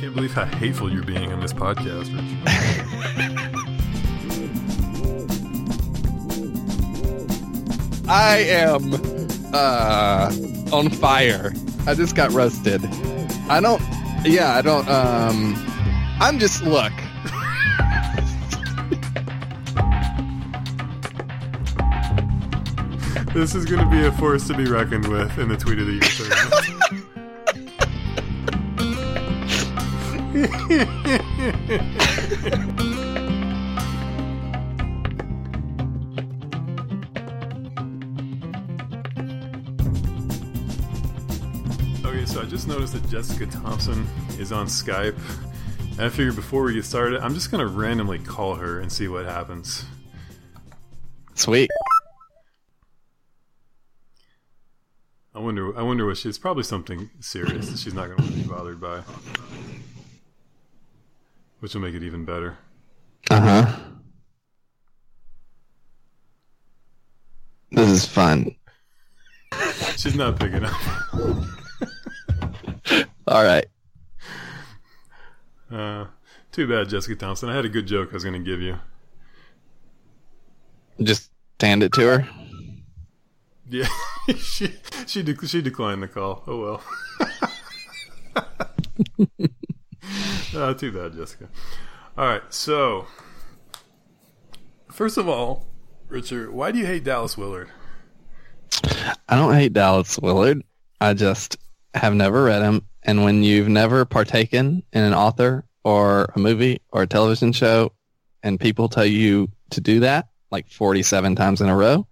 can't believe how hateful you're being on this podcast, Rich. I am uh, on fire. I just got roasted. I don't. Yeah, I don't. Um, I'm just look. this is going to be a force to be reckoned with in the tweet of the year. okay, so I just noticed that Jessica Thompson is on Skype. And I figured before we get started, I'm just going to randomly call her and see what happens. Sweet. I wonder. I wonder what she's probably something serious that she's not going to be bothered by, which will make it even better. Uh huh. This is fun. She's not picking up. All right. Uh, too bad, Jessica Thompson. I had a good joke I was going to give you. Just hand it to her. Yeah, she she she declined the call. Oh well. uh, too bad, Jessica. All right, so first of all, Richard, why do you hate Dallas Willard? I don't hate Dallas Willard. I just have never read him. And when you've never partaken in an author or a movie or a television show and people tell you to do that like 47 times in a row,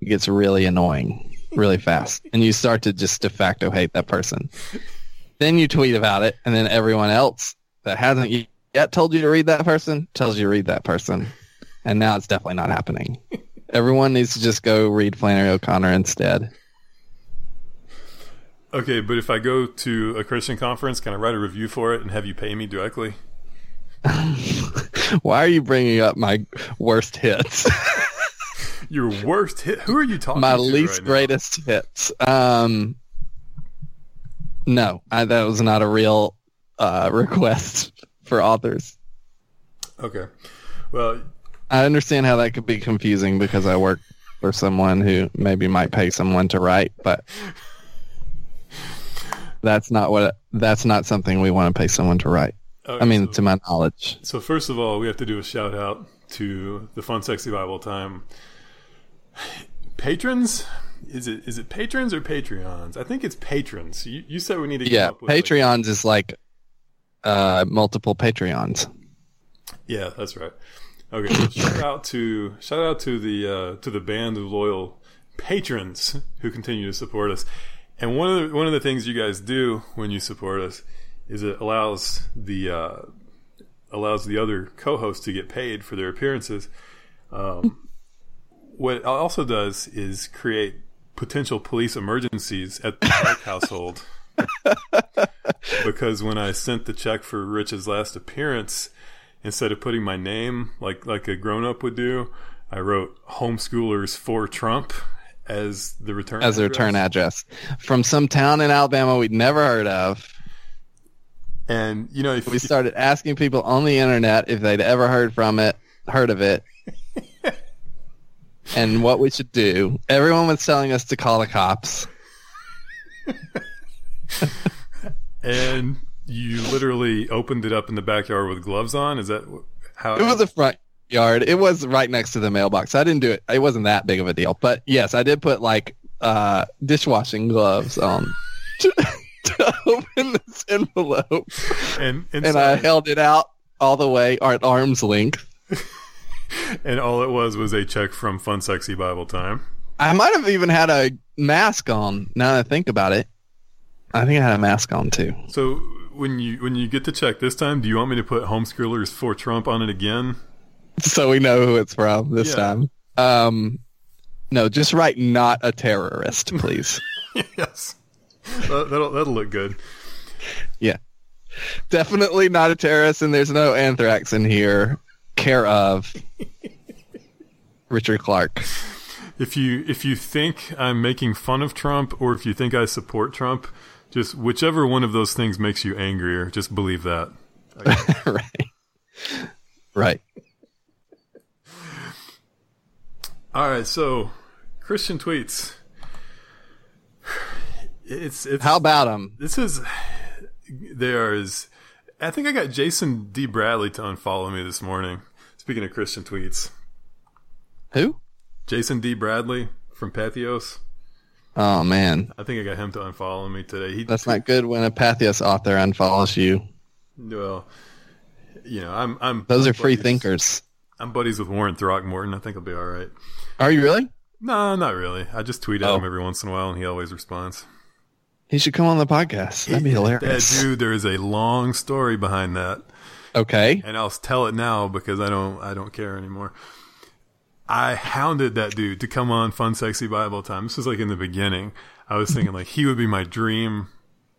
it gets really annoying really fast. and you start to just de facto hate that person. Then you tweet about it and then everyone else that hasn't yet told you to read that person tells you to read that person. And now it's definitely not happening. Everyone needs to just go read Flannery O'Connor instead. Okay, but if I go to a Christian conference, can I write a review for it and have you pay me directly? Why are you bringing up my worst hits? Your worst hit? Who are you talking my least right greatest hits. Um, no, I, that was not a real uh, request for authors. Okay. Well, I understand how that could be confusing because I work for someone who maybe might pay someone to write, but that's not what that's not something we want to pay someone to write. okay, I mean, so, to my knowledge. so first of all, we have to do a shout out to the Fun Sexy Bible Time patrons. Is it is it patrons or Patreons? I think it's patrons. You, you said we need to Yeah, with like- Patreons is like uh, multiple Patreons. Yeah, that's right. Okay, so shout out to shout out to the uh, to the band of loyal patrons who continue to support us. And one of the, one of the things you guys do when you support us is it allows the uh, allows the other co-hosts to get paid for their appearances. Um, what it also does is create potential police emergencies at the Clark household. because when I sent the check for Rich's last appearance, instead of putting my name like like a grown up would do, I wrote homeschoolers for Trump as the return as a address. return address from some town in Alabama we'd never heard of. And you know, if We started asking people on the internet if they'd ever heard from it, heard of it, and what we should do. Everyone was telling us to call the cops. and you literally opened it up in the backyard with gloves on. Is that how? It was the front yard. It was right next to the mailbox. I didn't do it. It wasn't that big of a deal. But yes, I did put like uh, dishwashing gloves on to, to open this envelope. and and, And I held it out all the way or at arm's length. and all it was was a check from Fun Sexy Bible Time. I might have even had a mask on. Now that I think about it, I think I had a mask on too. So when you when you get the check this time, do you want me to put homeschoolers for Trump on it again? So we know who it's from this Yeah. time. Um, no, just write not a terrorist, please. yes, That- that'll that'll look good. yeah. Definitely not a terrorist, and there's no anthrax in here. Care of Richard Clark. If you if you think I'm making fun of Trump or if you think I support Trump, Just whichever one of those things makes you angrier, just believe that. right. Right. All right, so Christian tweets. It's it's How about him? this is there is I think I got Jason D Bradley to unfollow me this morning. Speaking of Christian tweets, Who? Jason D Bradley from Patheos. Oh man, I think I got him to unfollow me today. He that's not good when a Patheos author unfollows you. well, you know, I'm I'm Those I'm are free thinkers. I'm buddies with Warren Throckmorton. I think I'll be all right. Are you really? No, not really. I just tweet at Oh. him every once in a while, and he always responds. He should come on the podcast. That'd be That hilarious. dude, there is a long story behind that. Okay. and I'll tell it now because I don't I don't care anymore. I hounded that dude to come on Fun Sexy Bible Time. This was like in the beginning. I was thinking like he would be my dream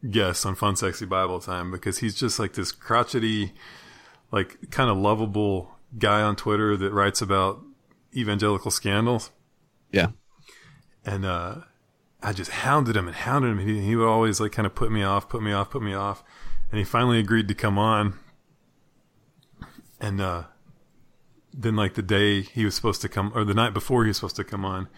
guest on Fun Sexy Bible Time because he's just like this crotchety, like kind of lovable guy on Twitter that writes about evangelical scandals. Yeah. And uh, I just hounded him and hounded him. He, he would always like kind of put me off, put me off, put me off. And he finally agreed to come on. And uh, then, like the day he was supposed to come, or the night before he was supposed to come on,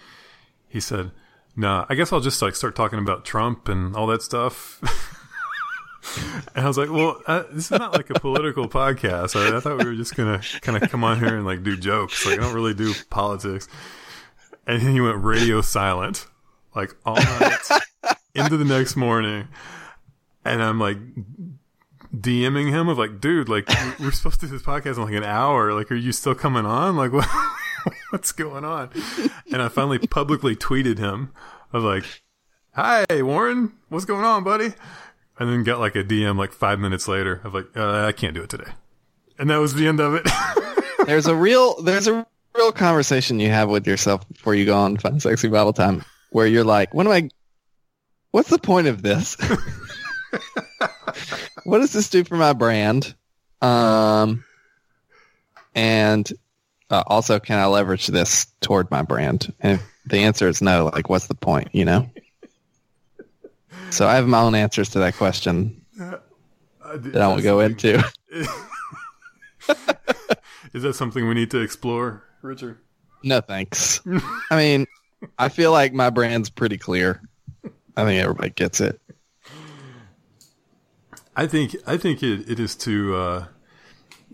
he said, "Nah, I guess I'll just like start talking about Trump and all that stuff." and I was like, "Well, uh, this is not like a political podcast. I, I thought we were just gonna kind of come on here and like do jokes. Like I don't really do politics." And then he went radio silent, like all night into the next morning. And I'm like DMing him of like, dude, like we- we're supposed to do this podcast in like an hour. Like, are you still coming on? Like, what, what's going on? And I finally publicly tweeted him of like, hi, Warren, what's going on, buddy? And then got like a DM like five minutes later of like, uh, I can't do it today. And that was the end of it. There's a real there's a real conversation you have with yourself before you go on Fun Sexy Bible Time where you're like, what am I what's the point of this? what does this do for my brand? Um and uh, also can I leverage this toward my brand? And if the answer is no, like what's the point, you know? So I have my own answers to that question that I won't go into. Is that something we need to explore, Richard? No thanks. I mean, I feel like my brand's pretty clear. I think everybody gets it. I think I think it, it is to uh,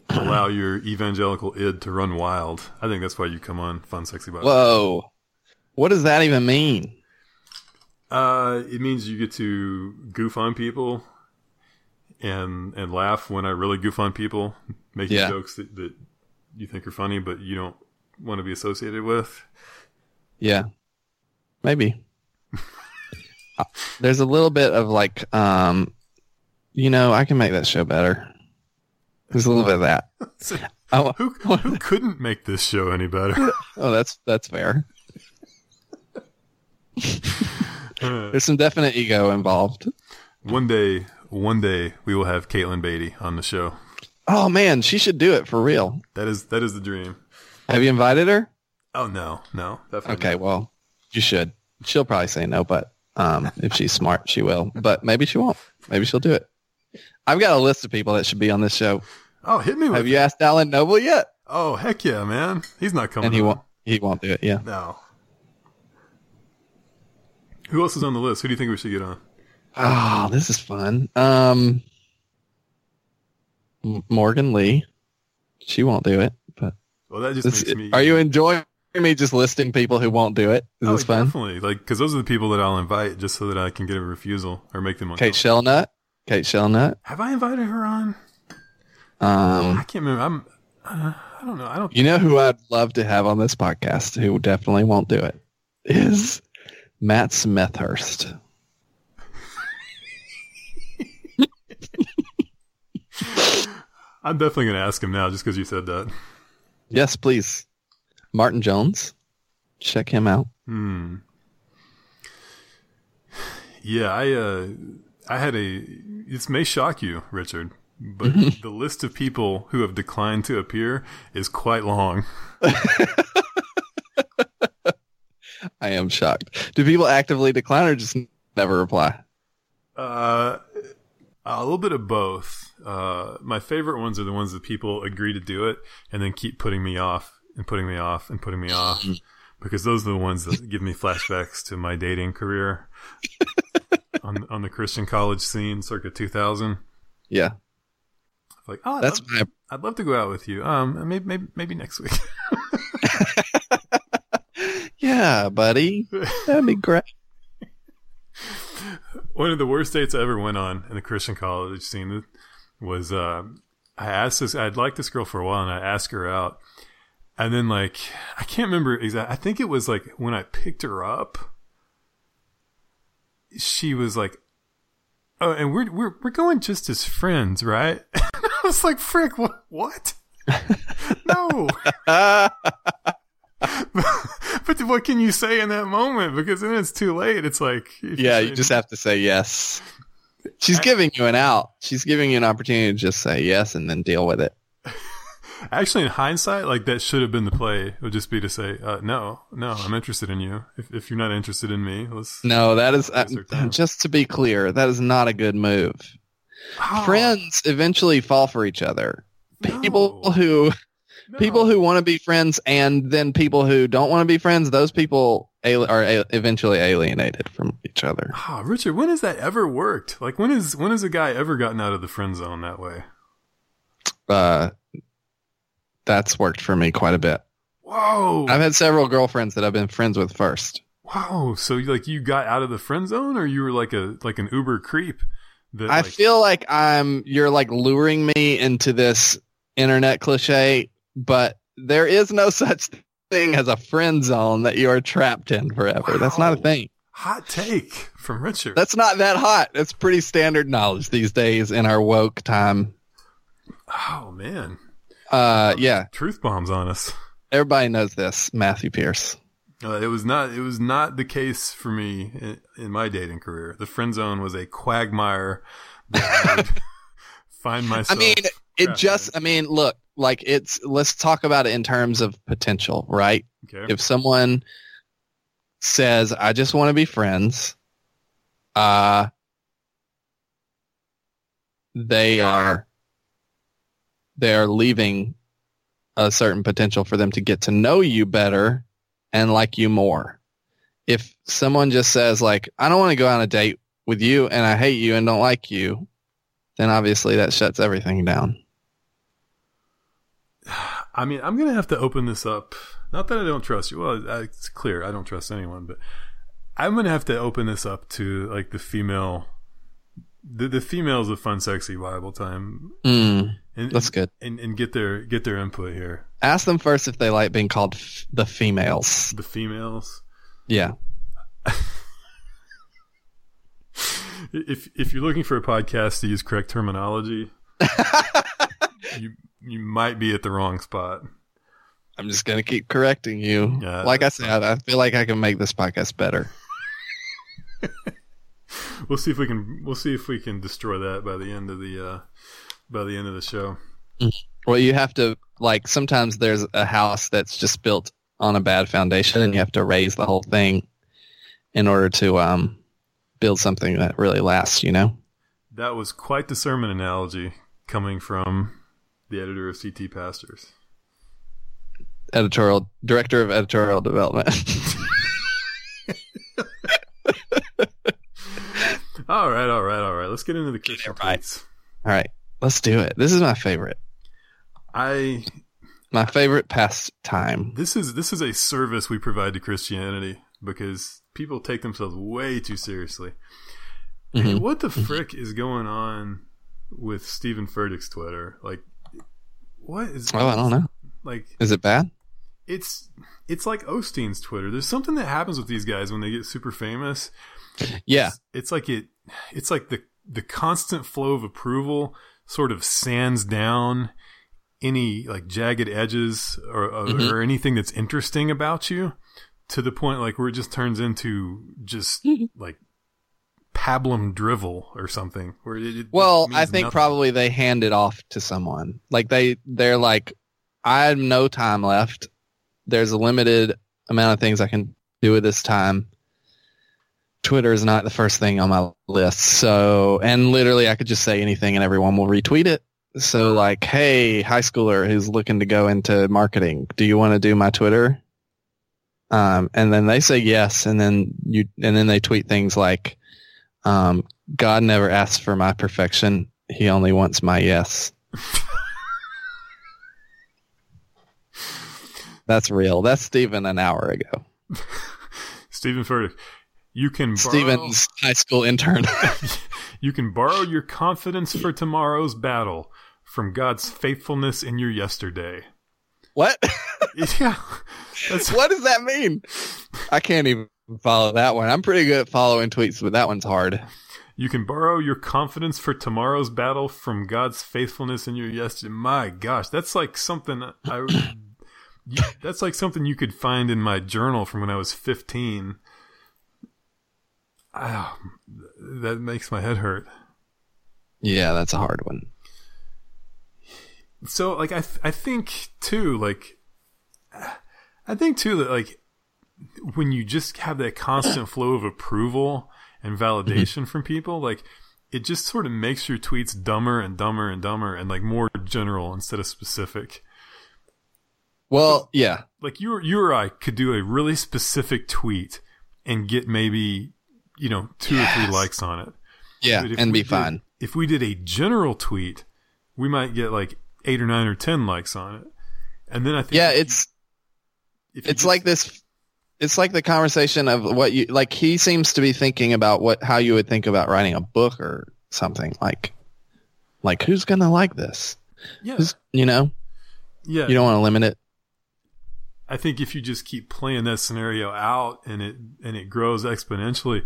allow your evangelical id to run wild. I think that's why you come on Fun Sexy Bible. Whoa. What does that even mean? Uh, it means you get to goof on people and and laugh when I really goof on people, making Yeah. jokes that, that you think are funny but you don't want to be associated with. Yeah. Maybe. There's a little bit of like, um, you know, I can make that show better. There's a little bit of that. Oh, Who who couldn't make this show any better? oh that's that's fair. There's some definite ego involved. one day, one day we will have Katelyn Beaty on the show. Oh man, she should do it for real. That is that is the dream. Have you invited her? Oh no, no, definitely. Okay, well, you should. She'll probably say no, but um, if she's smart, she will. But maybe she won't. Maybe she'll do it. I've got a list of people that should be on this show. Oh, hit me with. Have you asked Alan Noble yet? Oh heck yeah, man! He's not coming. And he on. won't. He won't do it. Yeah. No. Who else is on the list? Who do you think we should get on? Oh, this is fun. Um, Morgan Lee. She won't do it. But Well, that just makes me. are you enjoying me just listing people who won't do it? Is Oh, this fun? Definitely, like because those are the people that I'll invite just so that I can get a refusal or make them. Kate. Shellnutt. Kate Shellnutt. Have I invited her on? Um, I can't remember. I'm. Uh, I don't know. I don't. You know who I'd love to have on this podcast who definitely won't do it is Matt Smethurst. I'm definitely going to ask him now just because you said that. Yes, please. Martin Jones. Check him out. Hmm. Yeah, I. Uh, I had a. This may shock you, Richard, but Mm-hmm. the list of people who have declined to appear is quite long. I am shocked. Do people actively decline or just never reply? Uh, a little bit of both. Uh, my favorite ones are the ones that people agree to do it and then keep putting me off and putting me off and putting me off because those are the ones that give me flashbacks to my dating career on on the Christian college scene, circa 2000. Yeah, Like, oh, I'd that's love, my. I'd love to go out with you. Um, maybe maybe maybe next week. Yeah, buddy, that'd be great. one of the worst dates I ever went on in the Christian college scene was uh, I asked this. I'd liked this girl for a while, and I asked her out, and then like I can't remember exactly. I think it was like when I picked her up, she was like, "Oh, and we're we're we're going just as friends, right?" I was like, "Frick, what? What? no." but what can you say in that moment? Because then it's too late. It's like Yeah, say- you just have to say yes. She's giving you an out. She's giving you an opportunity to just say yes and then deal with it. Actually, in hindsight, like that should have been the play. It would just be to say, uh, "No, no, I'm interested in you. If, if you're not interested in me, let's." No, that is uh, Waste their time. just to be clear. That is not a good move. Oh, Friends eventually fall for each other. no, People who no. people who want to be friends and then people who don't want to be friends. Those people al- are a- eventually alienated from each other. Ah, Richard, when has that ever worked? Like, when is when has a guy ever gotten out of the friend zone that way? Uh, that's worked for me quite a bit. Whoa, I've had several girlfriends that I've been friends with first. whoa. So, you- like, you got out of the friend zone, or you were like a like an Uber creep? That, I like, feel like I'm you're like luring me into this internet cliche, but there is no such thing as a friend zone that you are trapped in forever. That's not a thing. hot take from Richard. That's not that hot. It's pretty standard knowledge these days in our woke time. oh man, Uh yeah, truth bombs on us. everybody knows this, Matthew Pierce. Uh, it was not. It was not the case for me in, in my dating career. The friend zone was a quagmire that I would find I mean, it just in. I mean, look, like it's let's talk about it in terms of potential, right? okay. if someone says i just want to be friends uh they are they are leaving a certain potential for them to get to know you better and like you more if someone just says like i don't want to go on a date with you and i hate you and don't like you then obviously that shuts everything down I mean, I'm gonna have to open this up. Not that I don't trust you. Well, it's clear I don't trust anyone, but I'm gonna have to open this up to like the female, the the females a fun, sexy Bible time, mm, and that's good and, and get their get their input here. ask them first if they like being called f- the females The females. yeah if if you're looking for a podcast to use correct terminology, you you might be at the wrong spot. I'm just gonna keep correcting you. Yeah, like I said, I feel like I can make this podcast better. We'll see if we can we'll see if we can destroy that by the end of the uh by the end of the show. Well, you have to like sometimes there's a house that's just built on a bad foundation, and you have to raise the whole thing in order to um build something that really lasts. You know. That was quite the sermon analogy coming from the editor of CT Pastors. Editorial director of editorial development. All right, all right, all right. Let's get into the Christian right. All right, let's do it. This is my favorite. I My favorite pastime. this is this is a service we provide to Christianity because people take themselves way too seriously. Hey, Mhm. what the frick is going on with Steven Furtick's Twitter? Like, what is? Oh, I don't know. Like, Is it bad? it's it's like Osteen's Twitter. There's something that happens with these guys when they get super famous. Yeah. It's, it's like it. It's like the the constant flow of approval sort of sands down any like jagged edges or or, Mhm. or anything that's interesting about you to the point like where it just turns into just Mhm. like pablum drivel or something. Where it, it Well, I think nothing. probably they hand it off to someone. Like they they're like, I have no time left. There's a limited amount of things I can do with this time. Twitter is not the first thing on my list. So, and literally I could just say anything and everyone will retweet it. So like, hey, high schooler who's looking to go into marketing, do you want to do my Twitter? Um, and then they say yes. And then you, and then they tweet things like, um, God never asks for my perfection. He only wants my yes. That's real. That's Steven an hour ago. Steven Furtick. You can borrow, Steven's high school intern. you can borrow your confidence for tomorrow's battle from God's faithfulness in your yesterday. what? Yeah. That's what does that mean? I can't even follow that one. I'm pretty good at following tweets, but that one's hard. You can borrow your confidence for tomorrow's battle from God's faithfulness in your yesterday. My gosh, that's like something I. you- that's like something you could find in my journal from when I was 15. Ah, that makes my head hurt. Yeah, that's a hard one. So, like, I th- I think too, like, I think too that like when you just have that constant flow of approval and validation from people, like it just sort of makes your tweets dumber and dumber and dumber and like more general instead of specific. Well, yeah. Like you or you or I could do a really specific tweet and get maybe you know two or three likes on it. Yeah, and be did- fine. If we did a general tweet, we might get like eight or nine or ten likes on it. And then I think Yeah, it's it's just- like this it's like the conversation of what you like he seems to be thinking about what how you would think about writing a book or something like like who's going to like this? yeah, Who's, you know, yeah. you don't want to limit it. I think if you just keep playing that scenario out and it and it grows exponentially,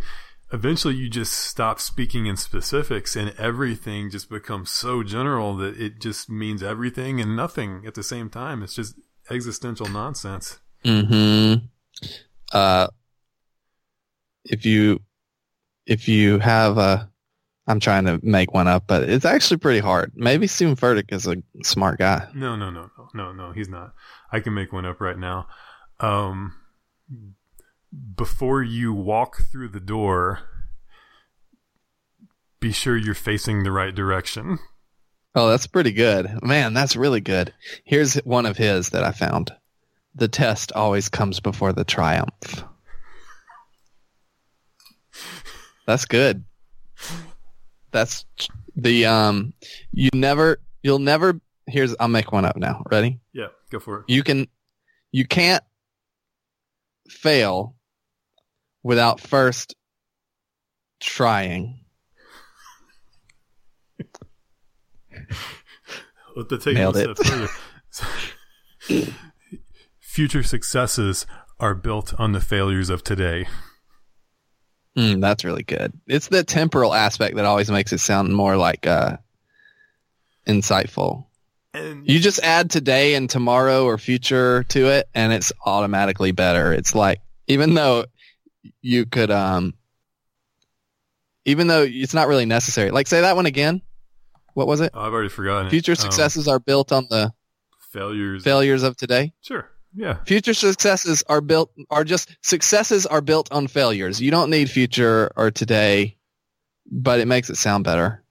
eventually you just stop speaking in specifics and everything just becomes so general that it just means everything and nothing at the same time. It's just existential nonsense. Mhm. Uh if you if you have a I'm trying to make one up, but it's actually pretty hard. Maybe Steven Furtick is a smart guy. No, no, no, no, no, no. He's not. I can make one up right now. Um, before you walk through the door, be sure you're facing the right direction. Oh, that's pretty good. Man, that's really good. Here's one of his that I found. The test always comes before the triumph. That's good. That's the um you never you'll never here's I'll make one up now. Ready? Yeah, go for it. You can you can't fail without first trying. Let the take Nailed it. further. Future successes are built on the failures of today. Mm, that's really good. It's the temporal aspect that always makes it sound more like uh, insightful. And You just add today and tomorrow or future to it, and it's automatically better. It's like even though you could, um, even though it's not really necessary. Like say that one again. What was it? oh, I've already forgotten. it. Future Um, successes are built on the failures. failures of today. sure. Yeah. Future successes are built are just successes are built on failures. You don't need future or today, but it makes it sound better,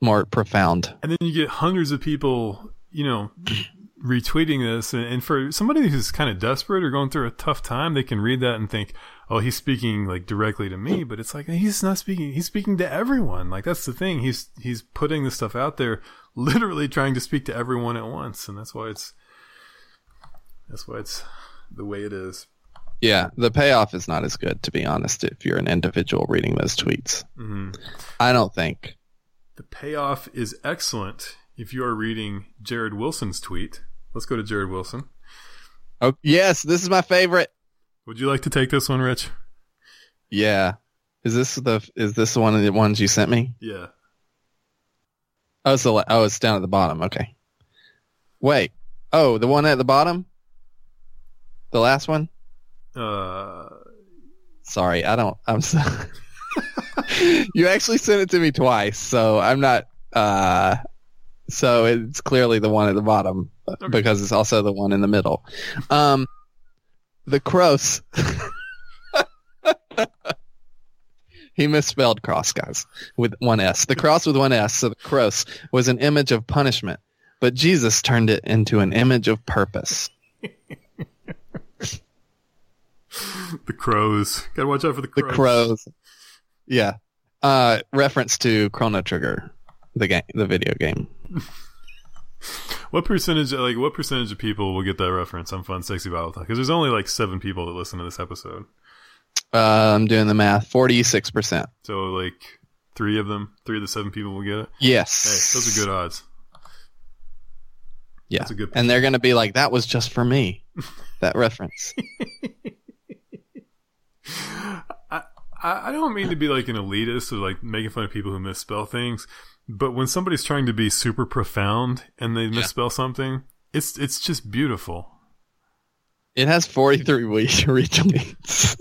more profound. And then you get hundreds of people, you know, retweeting this. And, and for somebody who's kind of desperate or going through a tough time, they can read that and think, oh, he's speaking like directly to me. But it's like, he's not speaking, he's speaking to everyone. Like, that's the thing. He's, he's putting this stuff out there, literally trying to speak to everyone at once. And that's why it's, that's why it's the way it is. Yeah, the payoff is not as good to be honest if you're an individual reading those tweets. hmm I don't think. The payoff is excellent if you are reading Jared Wilson's tweet. Let's go to Jared Wilson. Oh, yes, this is my favorite. Would you like to take this one, Rich? Yeah. Is this the is this one of the ones you sent me? Yeah. Oh, so oh, it's down at the bottom. Okay. Wait. Oh, the one at the bottom? The last one? Uh, Sorry, I don't. I'm so. you actually sent it to me twice, so I'm not. uh So it's clearly the one at the bottom because it's also the one in the middle. Um, the Cross. he misspelled cross, guys, with one S. The cross with one S, so the cross was an image of punishment, but Jesus turned it into an image of purpose. the crows. Gotta watch out for the crows. The crows. Yeah. Uh, reference to Chrono Trigger, the game, the video game. What percentage, like, what percentage of people will get that reference on Fun Sexy Battle Talk? Because there's only like seven people that listen to this episode. Uh, I'm doing the math. Forty-six percent. So, like, three of them, three of the seven people will get it. Yes. Hey, those are good odds. Yeah. That's a good and they're going to be like, that was just for me. that reference. I, I don't mean to be like an elitist or like making fun of people who misspell things, but when somebody's trying to be super profound and they misspell something, it's it's just beautiful. It has 43 we- retweets.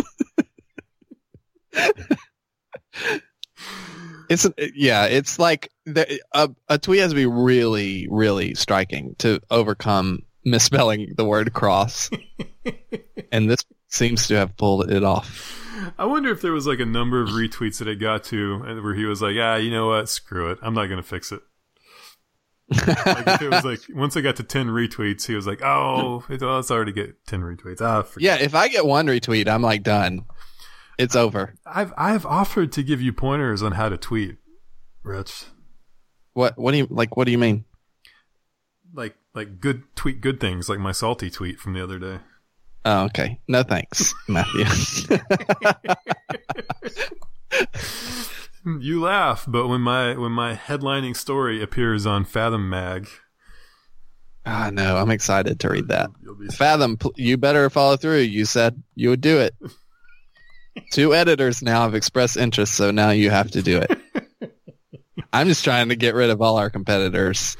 it's yeah, it's like the, a, a tweet has to be really, really striking to overcome misspelling the word cross, and this seems to have pulled it off. I wonder if there was like a number of retweets that it got to and where he was like, ah, you know what, screw it, I'm not gonna fix it. like if it was like once I got to ten retweets, he was like, "Oh, it's, well, it's already get ten retweets." Ah, Yeah, if I get one retweet, I'm like done. It's over. I've I've offered to give you pointers on how to tweet, Rich. What? What do you like? What do you mean? Like like good tweet good things, like my salty tweet from the other day. Oh, okay. No thanks, Matthew. You laugh, but when my when my headlining story appears on Fathom Mag, Ah, no, I'm excited to read that. Fathom, pl- you better follow through. You said you would do it. Two editors now have expressed interest, so now you have to do it. I'm just trying to get rid of all our competitors.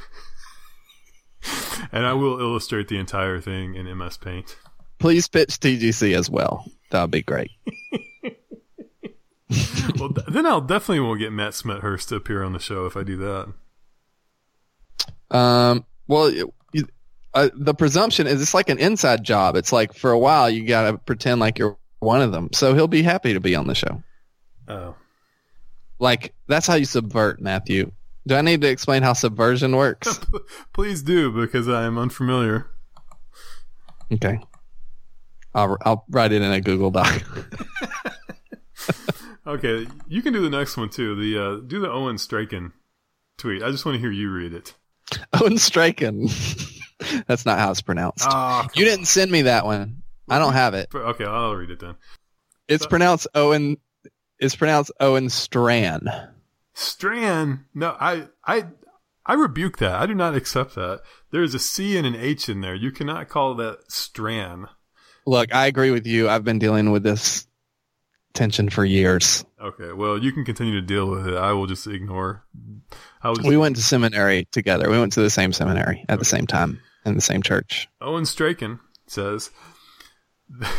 and I will illustrate the entire thing in MS Paint. Please pitch TGC as well. That would be great. Well, then I'll definitely will get Matt Smethurst to appear on the show if I do that. Um, well, you- uh, the presumption is it's like an inside job. It's like for a while you got to pretend like you're one of them. So he'll be happy to be on the show. Oh, Like that's how you subvert, Matthew. Do I need to explain how subversion works? please do because I am unfamiliar. Okay. I'll I'll write it in a Google Doc. Okay, you can do the next one too. The uh, do the Owen Straken tweet. I just want to hear you read it. Owen Straken. That's not how it's pronounced. Ah, you didn't send me that one. I don't have it. okay, I'll read it then. It's pronounced Owen. It's pronounced Owen Stran. Stran. No, I, I, I rebuke that. I do not accept that. There is a C and an H in there. You cannot call that Stran. Look, I agree with you. I've been dealing with this tension for years. Okay, well, you can continue to deal with it. I will just ignore. I was We went to seminary together. We went to the same seminary at the same time in the same church. Owen Straken says.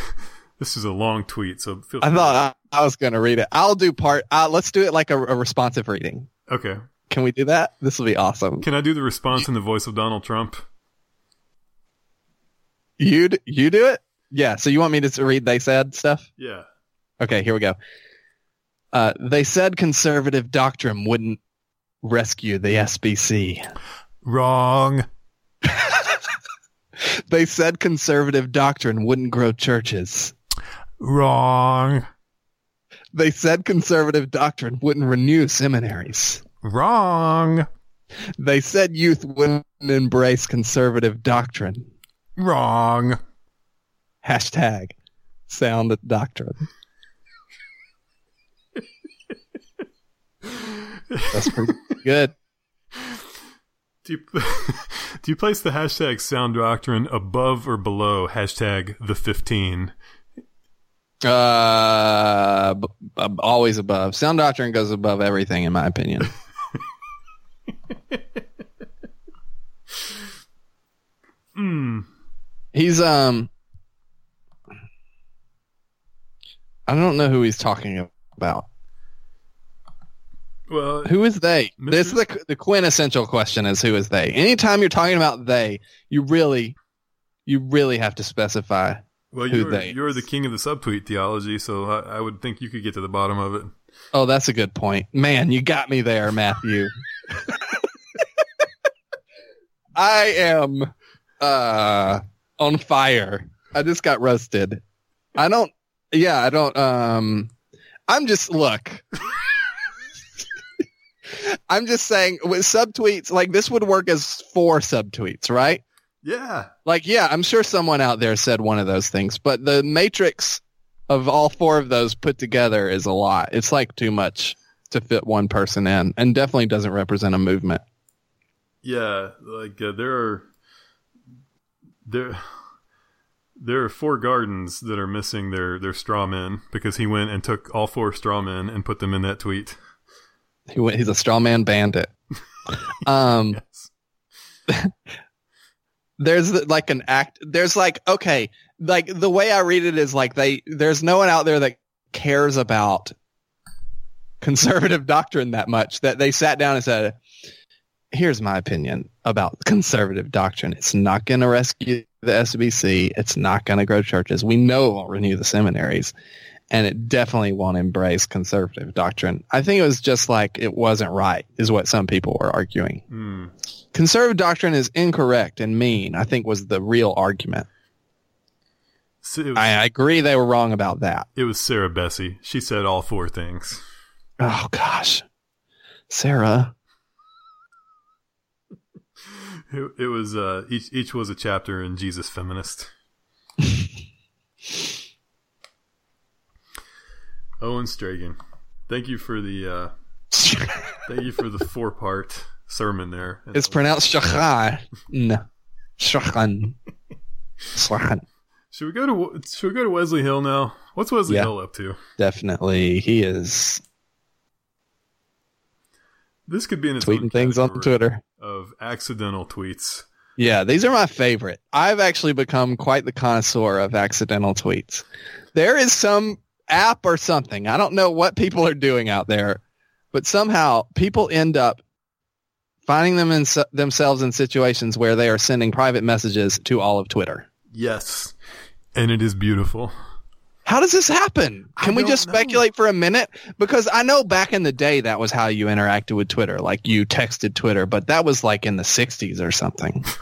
This is a long tweet, so feel I thought I, I was going to read it. I'll do part. Uh, let's do it like a, a responsive reading. Okay, Can we do that? This will be awesome. can I do the response in the voice of Donald Trump? You you do it? Yeah. So you want me to read they said stuff? Yeah. Okay, here we go. Uh, they said conservative doctrine wouldn't rescue the SBC. Wrong. They said conservative doctrine wouldn't grow churches. Wrong. They said conservative doctrine wouldn't renew seminaries. Wrong. They said youth wouldn't embrace conservative doctrine. Wrong. Hashtag sound doctrine. That's pretty good. Do you, do you place the hashtag sound doctrine above or below hashtag the 15? Uh, b- b- always above. Sound doctrine goes above everything, in my opinion. Hmm. He's um, I don't know who he's talking about. Well, Who is they? Mr. This is the the quintessential question: is who is they? Anytime you're talking about they, you really, you really have to specify. well, who you're, they you're the king of the subtweet theology, so I, I would think you could get to the bottom of it. Oh, that's a good point. Man, you got me there, Matthew. I am uh on fire. I just got roasted. I don't yeah, I don't um I'm just look. I'm just saying with subtweets, like this would work as four subtweets, right? Yeah. Like, yeah, I'm sure someone out there said one of those things, but the matrix of all four of those put together is a lot. It's like too much to fit one person in and definitely doesn't represent a movement. Yeah, like uh, there are there there are four gardens that are missing their their straw men because he went and took all four straw men and put them in that tweet. He went, he's a straw man bandit. um, Yes. there's like an act there's like okay like the way i read it is like they there's no one out there that cares about conservative doctrine that much that they sat down and said here's my opinion about conservative doctrine it's not going to rescue the sbc it's not going to grow churches we know it won't renew the seminaries and it definitely won't embrace conservative doctrine i think it was just like it wasn't right is what some people were arguing Hmm. conservative doctrine is incorrect and mean, I think was the real argument. So was, I, I agree they were wrong about that. it was Sarah Bessey. She said all four things. Oh gosh. Sarah. It, it was uh, each each was a chapter in Jesus Feminist. Owen Stragan, thank you for the uh, thank you for the four part sermon there. It's pronounced shachan. Shachan. Shachan. Should we go to Should we go to Wesley Hill now? What's Wesley Yeah. Hill up to? Definitely. He is This could be in its own tweeting things on Twitter. Of accidental tweets. Yeah, these are my favorite. I've actually become quite the connoisseur of accidental tweets. There is some app or something. I don't know what people are doing out there, but somehow people end up finding them in, themselves in situations where they are sending private messages to all of Twitter. Yes, and it is beautiful. How does this happen? Can we just know. speculate for a minute? Because I know back in the day that was how you interacted with Twitter. Like you texted Twitter, but that was like in the 60s or something.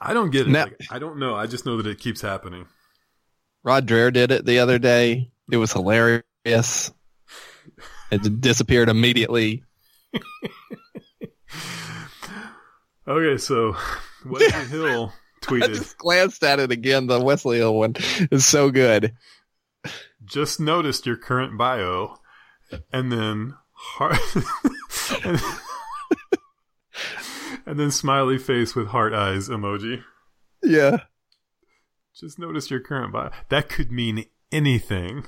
I don't get it. Now- Like, I don't know. I just know that it keeps happening. Rod Dreher did it the other day. It was hilarious. It disappeared immediately. Okay, so Wesley Hill I just glanced at it again. The Wesley Hill one is so good. "Just noticed your current bio," and then heart, and, and then smiley face with heart eyes emoji. Yeah. Just noticed your current bio. That could mean anything.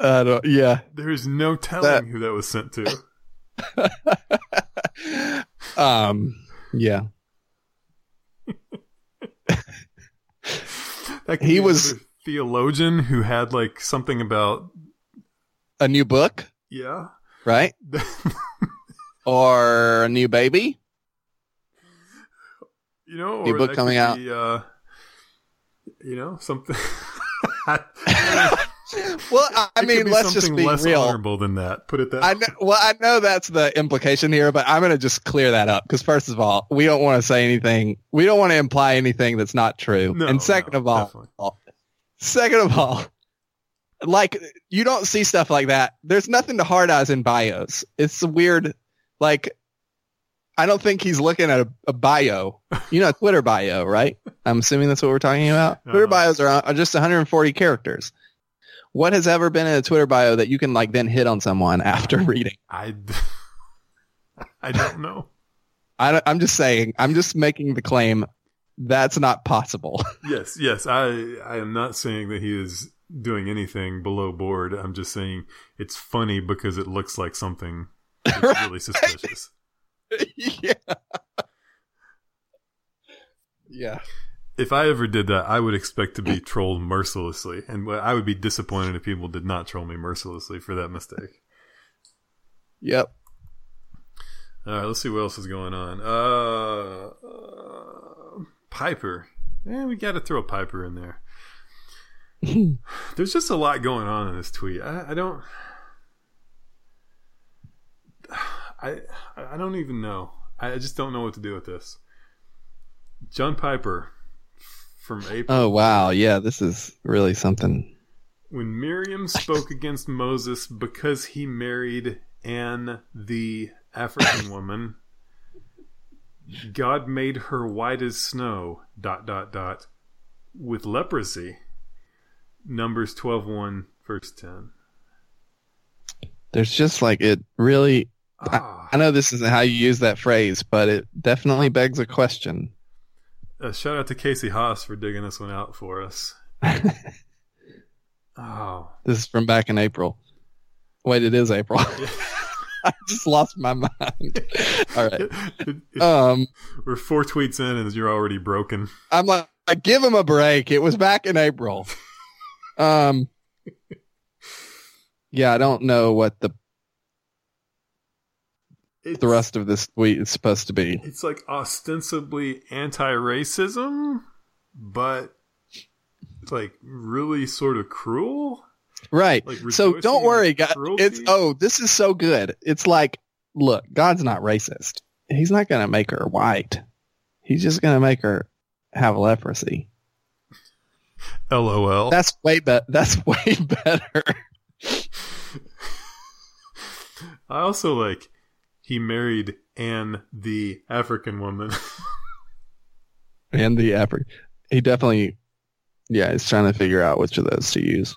I don't, yeah. There is no telling That- who that was sent to. um, yeah. He was- theologian who had like something about A new book, yeah. right? Or a new baby. You know, New or book coming could out. Uh, you know, something. Well, I, It mean, let's just be less real. honorable than that. Put it that. I know, well, I know that's the implication here, but I'm going to just clear that up because first of all, we don't want to say anything. We don't want to imply anything that's not true. No, and second no, of all, definitely. second of all, like you don't see stuff like that. There's nothing to hard eyes in bios. It's weird. Like, I don't think he's looking at a, a bio. You know, a Twitter bio, right? I'm assuming that's what we're talking about. Twitter Uh-huh. bios are, are just 140 characters. What has ever been in a Twitter bio that you can like then hit on someone after reading? I. I don't know. I, I'm just saying. I'm just making the claim that's not possible. Yes, yes. I. I am not saying that he is doing anything below board. I'm just saying it's funny because it looks like something that's really suspicious. yeah. Yeah. If I ever did that, I would expect to be trolled mercilessly, and I would be disappointed if people did not troll me mercilessly for that mistake. Yep. All right, let's see what else is going on. Uh, uh Piper. Yeah, we got to throw a Piper in there. There's just a lot going on in this tweet. I, I don't. I I don't even know. I just don't know what to do with this. John Piper from April. Oh wow, yeah, this is really something. When Miriam spoke against Moses because he married an, the African woman, God made her white as snow. Dot dot dot. With leprosy. Numbers 12 1, verse 10. There's just like it really. Ah, I know this isn't how you use that phrase, but it definitely begs a question. Uh, shout out to Casey Haas for digging this one out for us. Oh, This is from back in April. Wait, it is April. I just lost my mind. All right. Um, We're four tweets in and you're already broken. I'm like, I give him a break. It was back in April. Um, yeah, I don't know what the It's, the rest of this tweet is supposed to be. It's like ostensibly anti-racism, but it's like really sort of cruel. Right. Like so don't worry, God. cruelty? It's oh, this is so good. It's like, look, God's not racist. He's not going to make her white. He's just going to make her have leprosy. LOL. That's way better. That's way better. I also like he married an, the African woman. and the Afri- he definitely, yeah, he's trying to figure out which of those to use.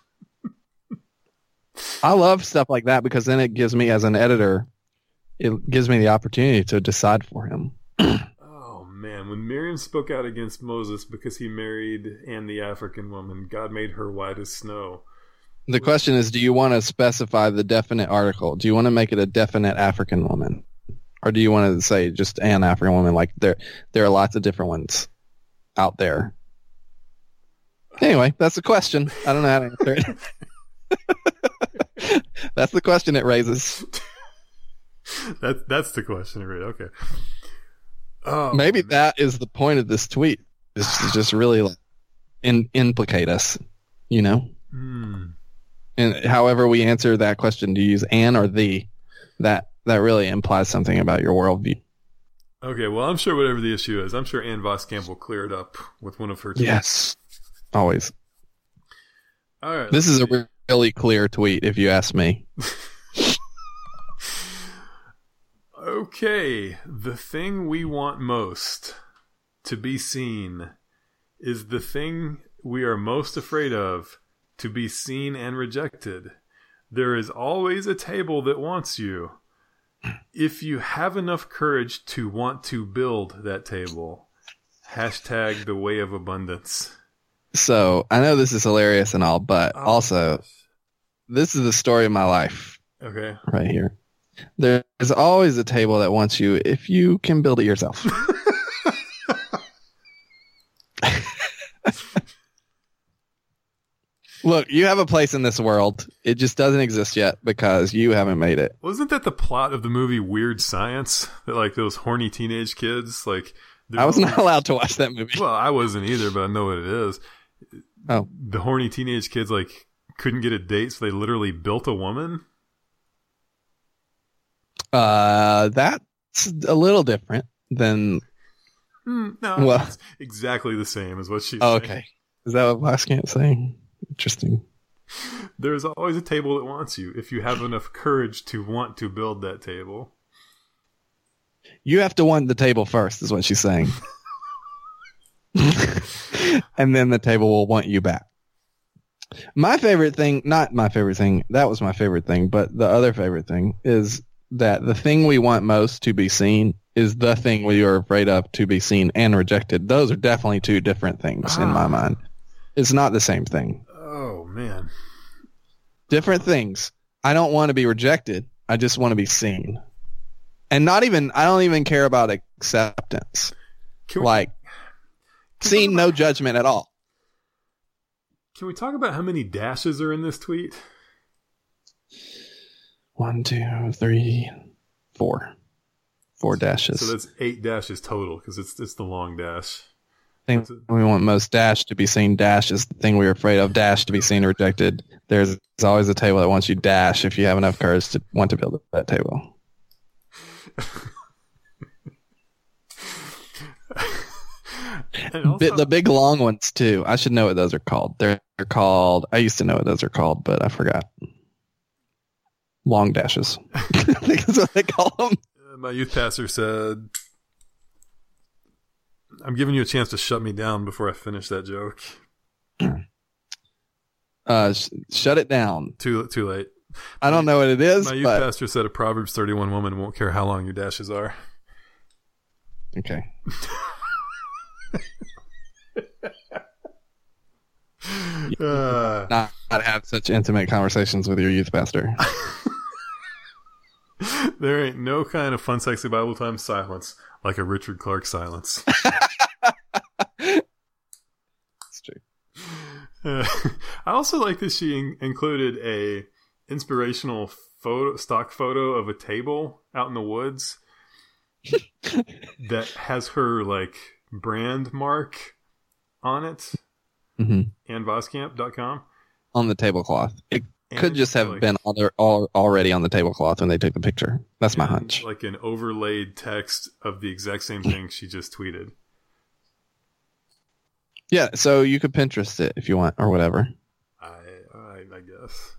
I love stuff like that because then it gives me, as an editor, it gives me the opportunity to decide for him. oh man, when Miriam spoke out against Moses because he married an, the African woman, God made her white as snow. The question is, do you want to specify the definite article? Do you want to make it a definite African woman, or do you want to say just an African woman? Like there, there are lots of different ones out there. Anyway, that's the question. I don't know how to answer it. that's the question it raises. That that's the question, right? Okay. Oh, Maybe man. that is the point of this tweet. Is to just really like in, implicate us, you know. Hmm. And however we answer that question, do you use an or the? That that really implies something about your worldview. Okay, well, I'm sure whatever the issue is, I'm sure Ann Voskamp will clear it up with one of her tweets. Yes, always. All right. This is a really clear tweet, if you ask me. Okay, the thing we want most to be seen is the thing we are most afraid of to be seen and rejected. There is always a table that wants you. If you have enough courage to want to build that table, hashtag the way of abundance. So I know this is hilarious and all, but Oh, also gosh. this is the story of my life okay. right here. There's always a table that wants you if you can build it yourself. Look, you have a place in this world. It just doesn't exist yet because you haven't made it. Wasn't that the plot of the movie Weird Science? That like those horny teenage kids, like I was not allowed to watch that movie. Well, I wasn't either, but I know what it is. Oh. The horny teenage kids like couldn't get a date, so they literally built a woman. Uh, that's a little different than. Hmm, no, Well- exactly the same as what she's Oh, saying. okay. Is that what Voskamp's saying? Interesting. There's always a table that wants you if you have enough courage to want to build that table. You have to want the table first, is what she's saying. and then the table will want you back. My favorite thing, not my favorite thing, that was my favorite thing, but the other favorite thing is that the thing we want most to be seen is the thing we are afraid of to be seen and rejected. Those are definitely two different things in my Ah. mind. It's not the same thing. Oh man. different things. I don't want to be rejected. I just want to be seen. And not even I don't even care about acceptance. We, Like can we seen talk no about- judgment at all. Can we talk about how many dashes are in this tweet? One, two, three, four. Four dashes. So that's eight dashes total because it's it's the long dash. Thing we want most dash to be seen. Dash is the thing we're afraid of. Dash to be seen rejected. There's, there's always a table that wants you dash if you have enough courage to want to build that table. Also, the big long ones too. I should know what those are called. They're, they're called. I used to know what those are called, but I forgot. Long dashes. I think that's what they call them. uh, my youth pastor said, "I'm giving you a chance to shut me down before I finish that joke." Uh, sh- shut it down. Too too late. I don't know what it is, My youth but pastor said a Proverbs 31 woman won't care how long your dashes are. okay. Uh, Not, not have such intimate conversations with your youth pastor. there ain't no kind of fun, sexy Bible time silence like a Richard Clark silence. It's true. Uh, I also like that she in- included a inspirational photo, stock photo of a table out in the woods that has her like brand mark on it hmm and Voskamp.com. On the tablecloth. It And could just have like- been other, all, already on the tablecloth when they took the picture. That's my hunch. Like an overlaid text of the exact same thing she just tweeted. Yeah, so you could Pinterest it if you want or whatever. I I, I guess.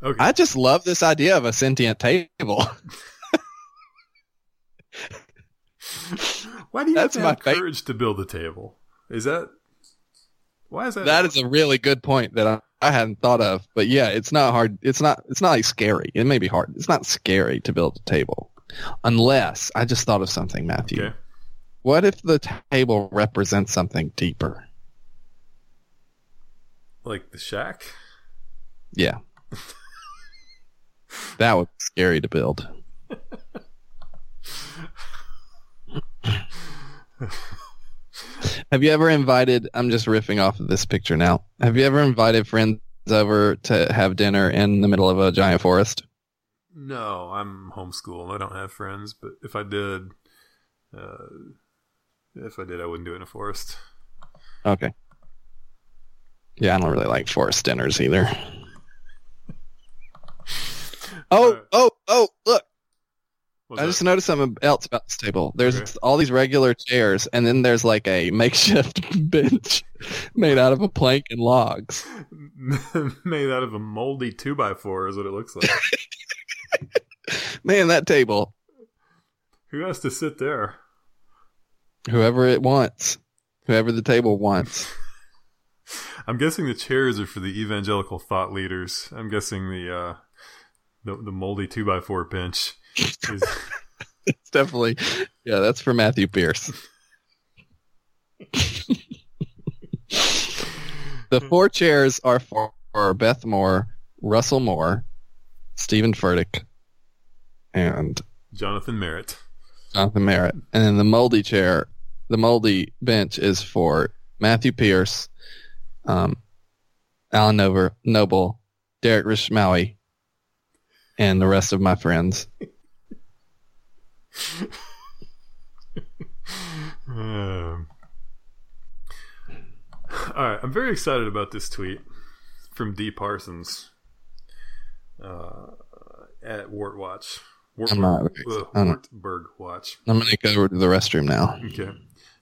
Okay. I just love this idea of a sentient table. Why do you That's have to my have fa- courage to build a table? Is that why is that? that is a really good point that I, I hadn't thought of. But yeah, it's not hard. It's not. It's not like scary. It may be hard. It's not scary to build a table, unless I just thought of something, Matthew. okay. What if the table represents something deeper? Like the shack. Yeah, that would be scary to build. Have you ever invited? I'm just riffing off of this picture now. Have you ever invited friends over to have dinner in the middle of a giant forest? No, I'm homeschooled. I don't have friends, but if I did, uh, if I did, I wouldn't do it in a forest. Okay. Yeah, I don't really like forest dinners either. Oh, oh, oh, look. I just noticed something else about this table. There's Okay. all these regular chairs, and then there's like a makeshift bench made out of a plank and logs. made out of a moldy two by four is what it looks like. Man, that table, Who has to sit there? whoever it wants, whoever the table wants. I'm guessing the chairs are for the evangelical thought leaders. I'm guessing the uh, the, the moldy two by four bench It's definitely, yeah, that's for Matthew Pierce. the four chairs are for, for Beth Moore, Russell Moore, Steven Furtick, and Jonathan Merritt. Jonathan Merritt. And then the moldy chair, the moldy bench is for Matthew Pierce, um, Alan Nover, Noble, Derek Rishmawy, and the rest of my friends. Um, all right, I'm very excited about this tweet from Dee Parsons uh, at Wart Watch. Wart, I'm not- uh, Wartburg Watch. I'm going to go to the restroom now. Okay,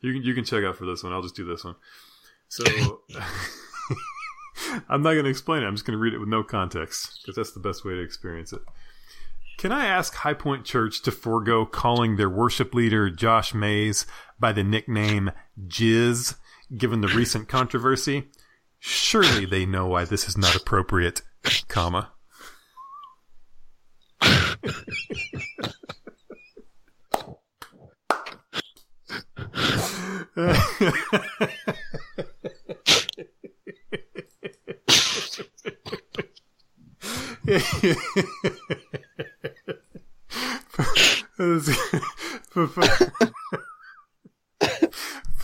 you can you can check out for this one. I'll just do this one. So I'm not going to explain it. I'm just going to read it with no context because that's the best way to experience it. Can I ask High Point Church to forego calling their worship leader Josh Mays by the nickname Jizz, given the recent controversy? Surely they know why this is not appropriate, comma.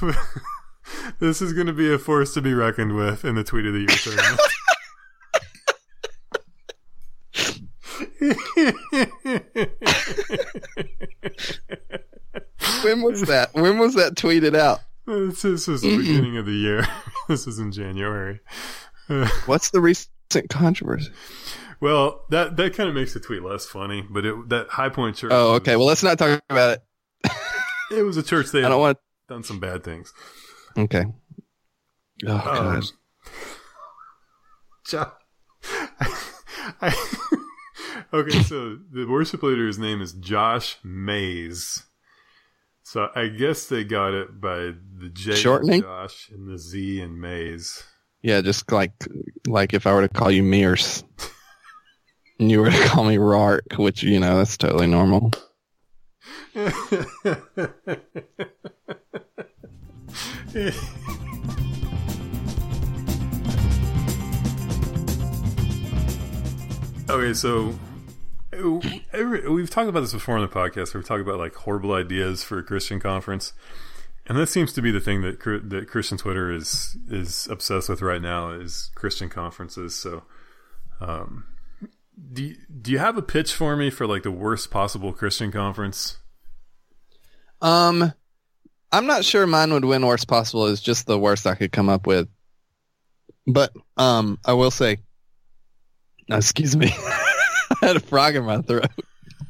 this is going to be a force to be reckoned with in the tweet of the year tournament. when was that? When was that tweeted out? This, this was the beginning of the year. this was in January. What's the recent controversy? Well, that that kind of makes the tweet less funny, but it that High Point Church. Oh, okay. Well, let's not talk about it. It was a church they I don't want. done some bad things. Okay. Oh Um, gosh. Jo- I- okay, so the worship leader's name is Josh Mays. So I guess they got it by the J in Shortening? Josh and the Z and Mays. Yeah, just like like if I were to call you Mears, and you were to call me Rark, which you know that's totally normal. okay, so we've talked about this before on the podcast. We've talked about like horrible ideas for a Christian conference, and that seems to be the thing that that Christian Twitter is is obsessed with right now is Christian conferences. So, um, do you, do you have a pitch for me for like the worst possible Christian conference? Um, I'm not sure mine would win worst possible. Is just the worst I could come up with. But um, I will say, excuse me, I had a frog in my throat.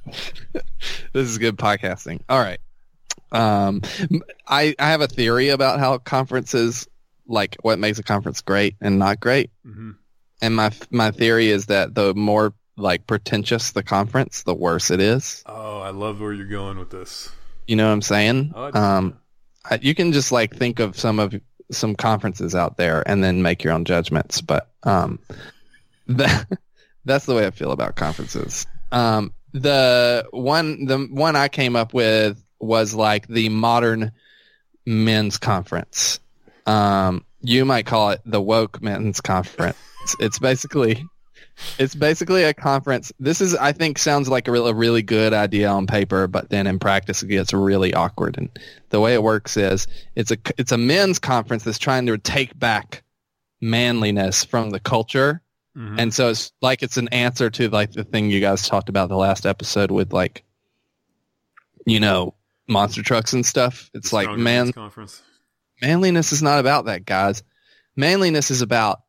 this is good podcasting. All right. Um, I I have a theory about how conferences, like what makes a conference great and not great. Mm-hmm. And my my theory is that the more like pretentious the conference, the worse it is. Oh, I love where you're going with this. You know what I'm saying? Oh, um, I- you can just like think of some of some conferences out there and then make your own judgments. But um, that that's the way I feel about conferences. Um, the one the one I came up with was like the modern men's conference. Um, you might call it the woke men's conference. It's basically it's basically a conference. This is, I think, sounds like a, real, a really good idea on paper, but then in practice it gets really awkward. And the way it works is it's a it's a men's conference that's trying to take back manliness from the culture, Mhm. and so it's like it's an answer to like the thing you guys talked about the last episode with like, you know, monster trucks and stuff. It's like man, conference. manliness is not about that, guys. Manliness is about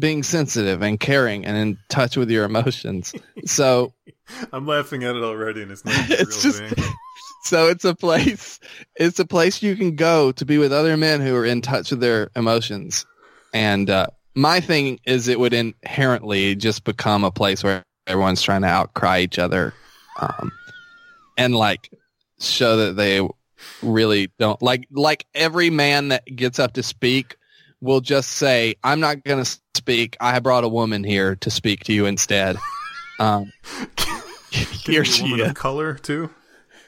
being sensitive and caring and in touch with your emotions. So, I'm laughing at it already, and it's not a It's real just- thing. so it's a place, it's a place you can go to be with other men who are in touch with their emotions. And, uh, my thing is it would inherently just become a place where everyone's trying to outcry each other, um, and like show that they really don't like, like every man that gets up to speak will just say, I'm not going to speak. I brought a woman here to speak to you instead. Um, here she woman is. of color too.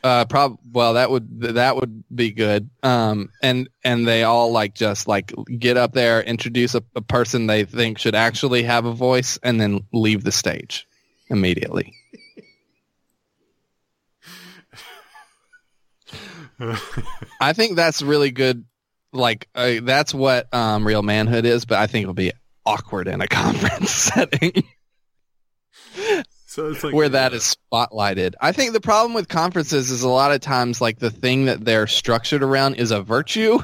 Uh, prob well, that would that would be good. Um, and and they all like just like get up there, introduce a, a person they think should actually have a voice, and then leave the stage immediately. I think that's really good. Like uh, that's what um, real manhood is, but I think it'll be awkward in a conference setting So it's like where that uh, spotlighted. I think the problem with conferences is a lot of times like the thing that they're structured around is a virtue,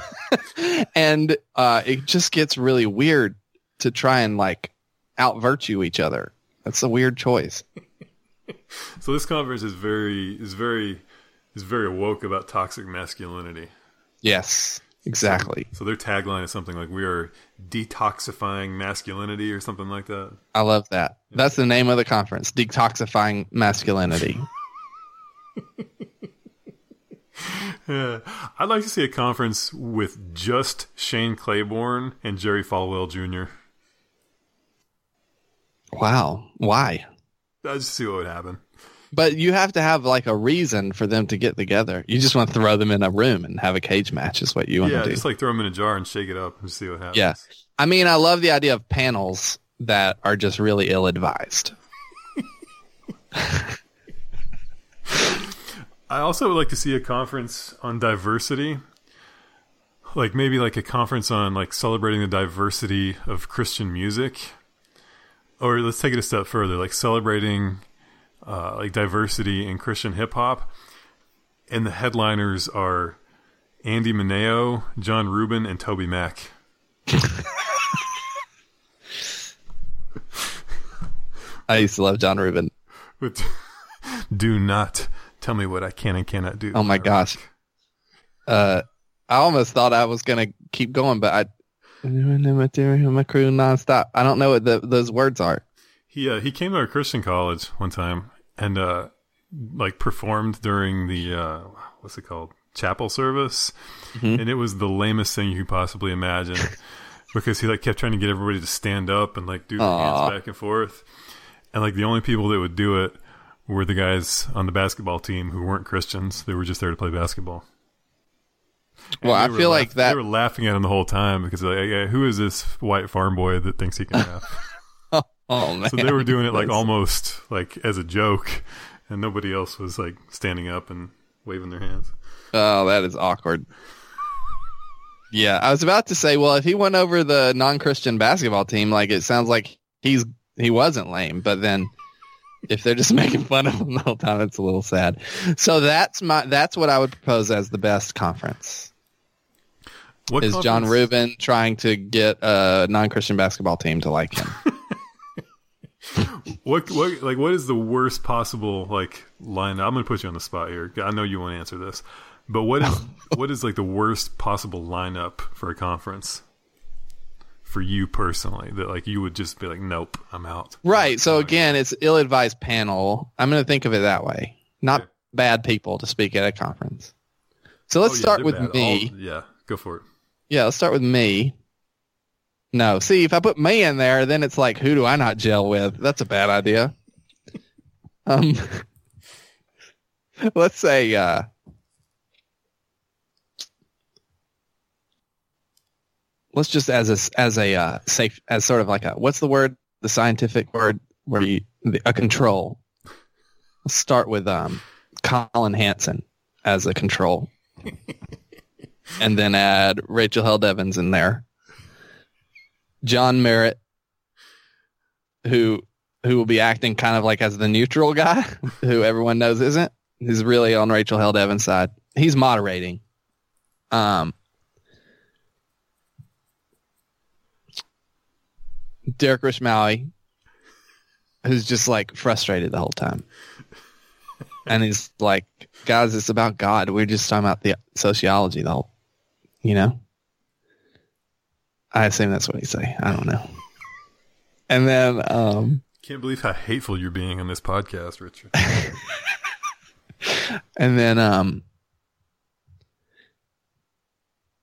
and uh, it just gets really weird to try and like out virtue each other. That's a weird choice. So this conference is very is very is very woke about toxic masculinity. Yes, exactly. So their tagline is something like "We are detoxifying masculinity" or something like that. I love that. That's the name of the conference: detoxifying masculinity. Yeah. I'd like to see a conference with just Shane Claiborne and Jerry Falwell Jr. Wow, why? I'd just see what would happen. But you have to have like a reason for them to get together. You just want to throw them in a room and have a cage match is what you want Yeah, to do. Yeah, just like throw them in a jar and shake it up and see what happens. Yeah. I mean, I love the idea of panels that are just really ill advised. I also would like to see a conference on diversity. Like maybe like a conference on like celebrating the diversity of Christian music. Or let's take it a step further, like celebrating uh, like diversity in Christian hip hop. and the headliners are Andy Mineo, John Reuben, and TobyMac. I used to love John Reuben. But do not tell me what I can and cannot do. Oh my gosh. Uh, I almost thought I was gonna keep going, but I my crew nonstop. I don't know what the, those words are. He uh, he came to our Christian college one time and uh, like performed during the uh, what's it called chapel service, Mhm. and it was the lamest thing you could possibly imagine because he like kept trying to get everybody to stand up and like do their hands back and forth, and like the only people that would do it were the guys on the basketball team who weren't Christians. They were just there to play basketball. And Well, I feel laugh- like that- they were laughing at him the whole time because like, yeah, who is this white farm boy that thinks he can rap? Oh man! So they were doing it like almost like as a joke, and nobody else was like standing up and waving their hands. Oh, that is awkward. Yeah, I was about to say, well, if he went over the non-Christian basketball team, like it sounds like he's he wasn't lame, but then if they're just making fun of him the whole time, it's a little sad. So that's my that's what I would propose as the best conference. What is John conference- Reuben trying to get a non-Christian basketball team to like him? What what like what is the worst possible like line? I'm gonna put you on the spot here. I know you want to answer this, but what is what is like the worst possible lineup for a conference for you personally that like you would just be like, nope, I'm out. Right. So again, it's ill-advised panel. I'm going to think of it that way. Not bad people to speak at a conference. So oh, let's yeah, start with bad. me. Yeah, go for it. Yeah, let's start with me. No, see, if I put me in there, then it's like, who do I not gel with? That's a bad idea. Um, let's say, uh, let's just as a as a uh, safe as sort of like a what's the word the scientific word where you the, a control. Let's start with um, Collin Hansen as a control and then add Rachel Held Evans in there. John Merritt, who who will be acting kind of like as the neutral guy, who everyone knows isn't. He's really on Rachel Held Evans' side. He's moderating. Um, Derek Rishmawy, who's just like frustrated the whole time. And he's like, guys, it's about God. We're just talking about the sociology, the whole, you know? I assume that's what he say. I don't know. And then, um, Can't believe how hateful you're being on this podcast, Richard. and then, um,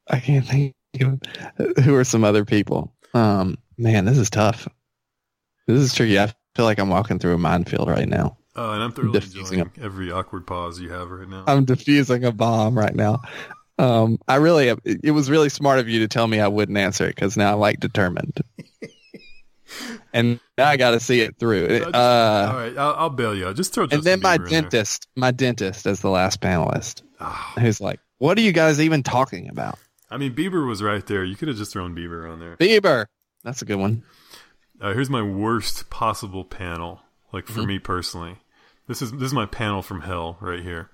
I can't think of who are some other people. Um, man, this is tough. This is tricky. I feel like I'm walking through a minefield right now. Uh, and I'm thoroughly Diffusing enjoying every awkward pause you have right now. I'm diffusing a bomb right now. Um, I really, it was really smart of you to tell me I wouldn't answer it because now I'm like determined. and now I got to see it through. Uh, just- all right, I'll, I'll bail you out. Just throw and Justin then my Bieber in there. dentist, my dentist as the last panelist, Oh, who's like, "What are you guys even talking about?" I mean, Bieber was right there. You could have just thrown Bieber on there. Bieber, that's a good one. Uh, here's my worst possible panel, like Mm-hmm. for me personally. This is this is my panel from hell right here.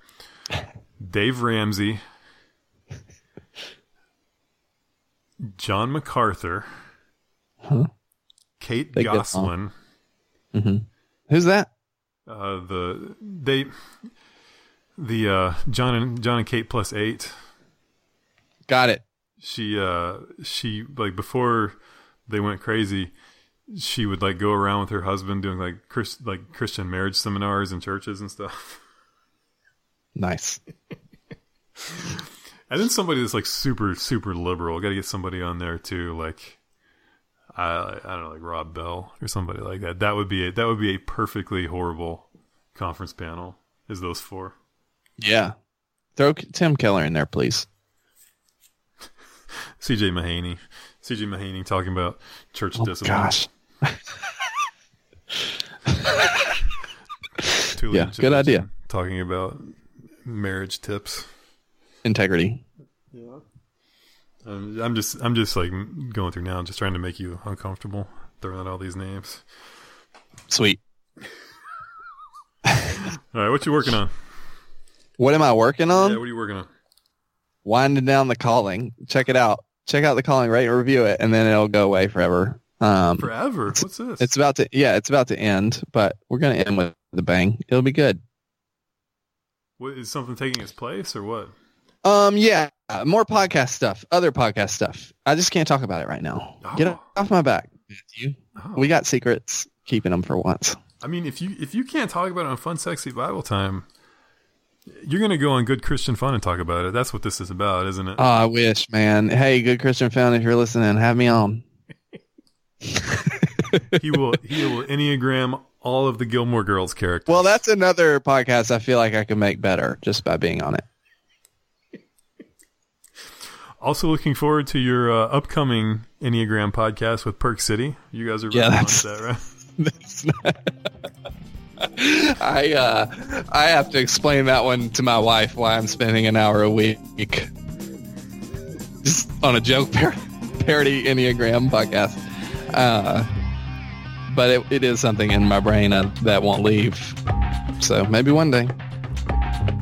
Dave Ramsey, John MacArthur, Huh? Kate Big Gosselin. hmm Who's that? Uh, the they the uh, John and John and Kate plus eight. Got it. She uh she like before they went crazy, she would like go around with her husband doing like Chris like Christian marriage seminars and churches and stuff. Nice. And then somebody that's like super super liberal. Got to get somebody on there too, like I I don't know, like Rob Bell or somebody like that. That would be a, that would be a perfectly horrible conference panel. Is those four? Yeah. Throw Tim Keller in there, please. C.J. Mahaney, C.J. Mahaney talking about church Oh, discipline. gosh. Yeah, good idea. Talking about marriage tips. Integrity. Um, I'm just I'm just like going through now, just trying to make you uncomfortable, throwing out all these names. Sweet. All right, what you working on? What am I working on? Yeah, what are you working on? Winding down the calling. Check it out. Check out the calling, rate and review it, and then it'll go away forever. Um, Forever. What's this? it's about to, yeah, it's about to end, but we're gonna end with the bang. It'll be good. what, is something taking its place or what? Um, yeah, more podcast stuff, other podcast stuff. I just can't talk about it right now. Get Oh. off my back, Matthew. Oh. We got secrets. Keeping them for once. I mean, if you if you can't talk about it on Fun Sexy Bible Time, you're gonna go on Good Christian Fun and talk about it. That's what this is about, isn't it? Oh, I wish, man. Hey, good Christian Fun, if you're listening, have me on. he will he will enneagram all of the Gilmore Girls characters. Well, that's another podcast I feel like I could make better just by being on it. Also looking forward to your uh, upcoming Enneagram podcast with Perk City. You guys are Yeah, that's- that, right? That's not- I uh, I have to explain that one to my wife why I'm spending an hour a week just on a joke par- parody Enneagram podcast. Uh, but it, it is something in my brain uh, that won't leave. So maybe one day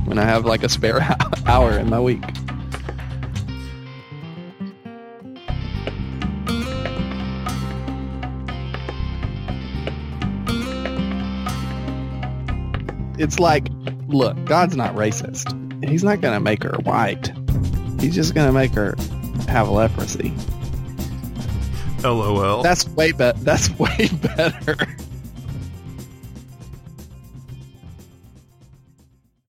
when I have like a spare hour in my week. It's like, look, God's not racist. He's not going to make her white. He's just going to make her have leprosy. LOL. That's way better. That's way better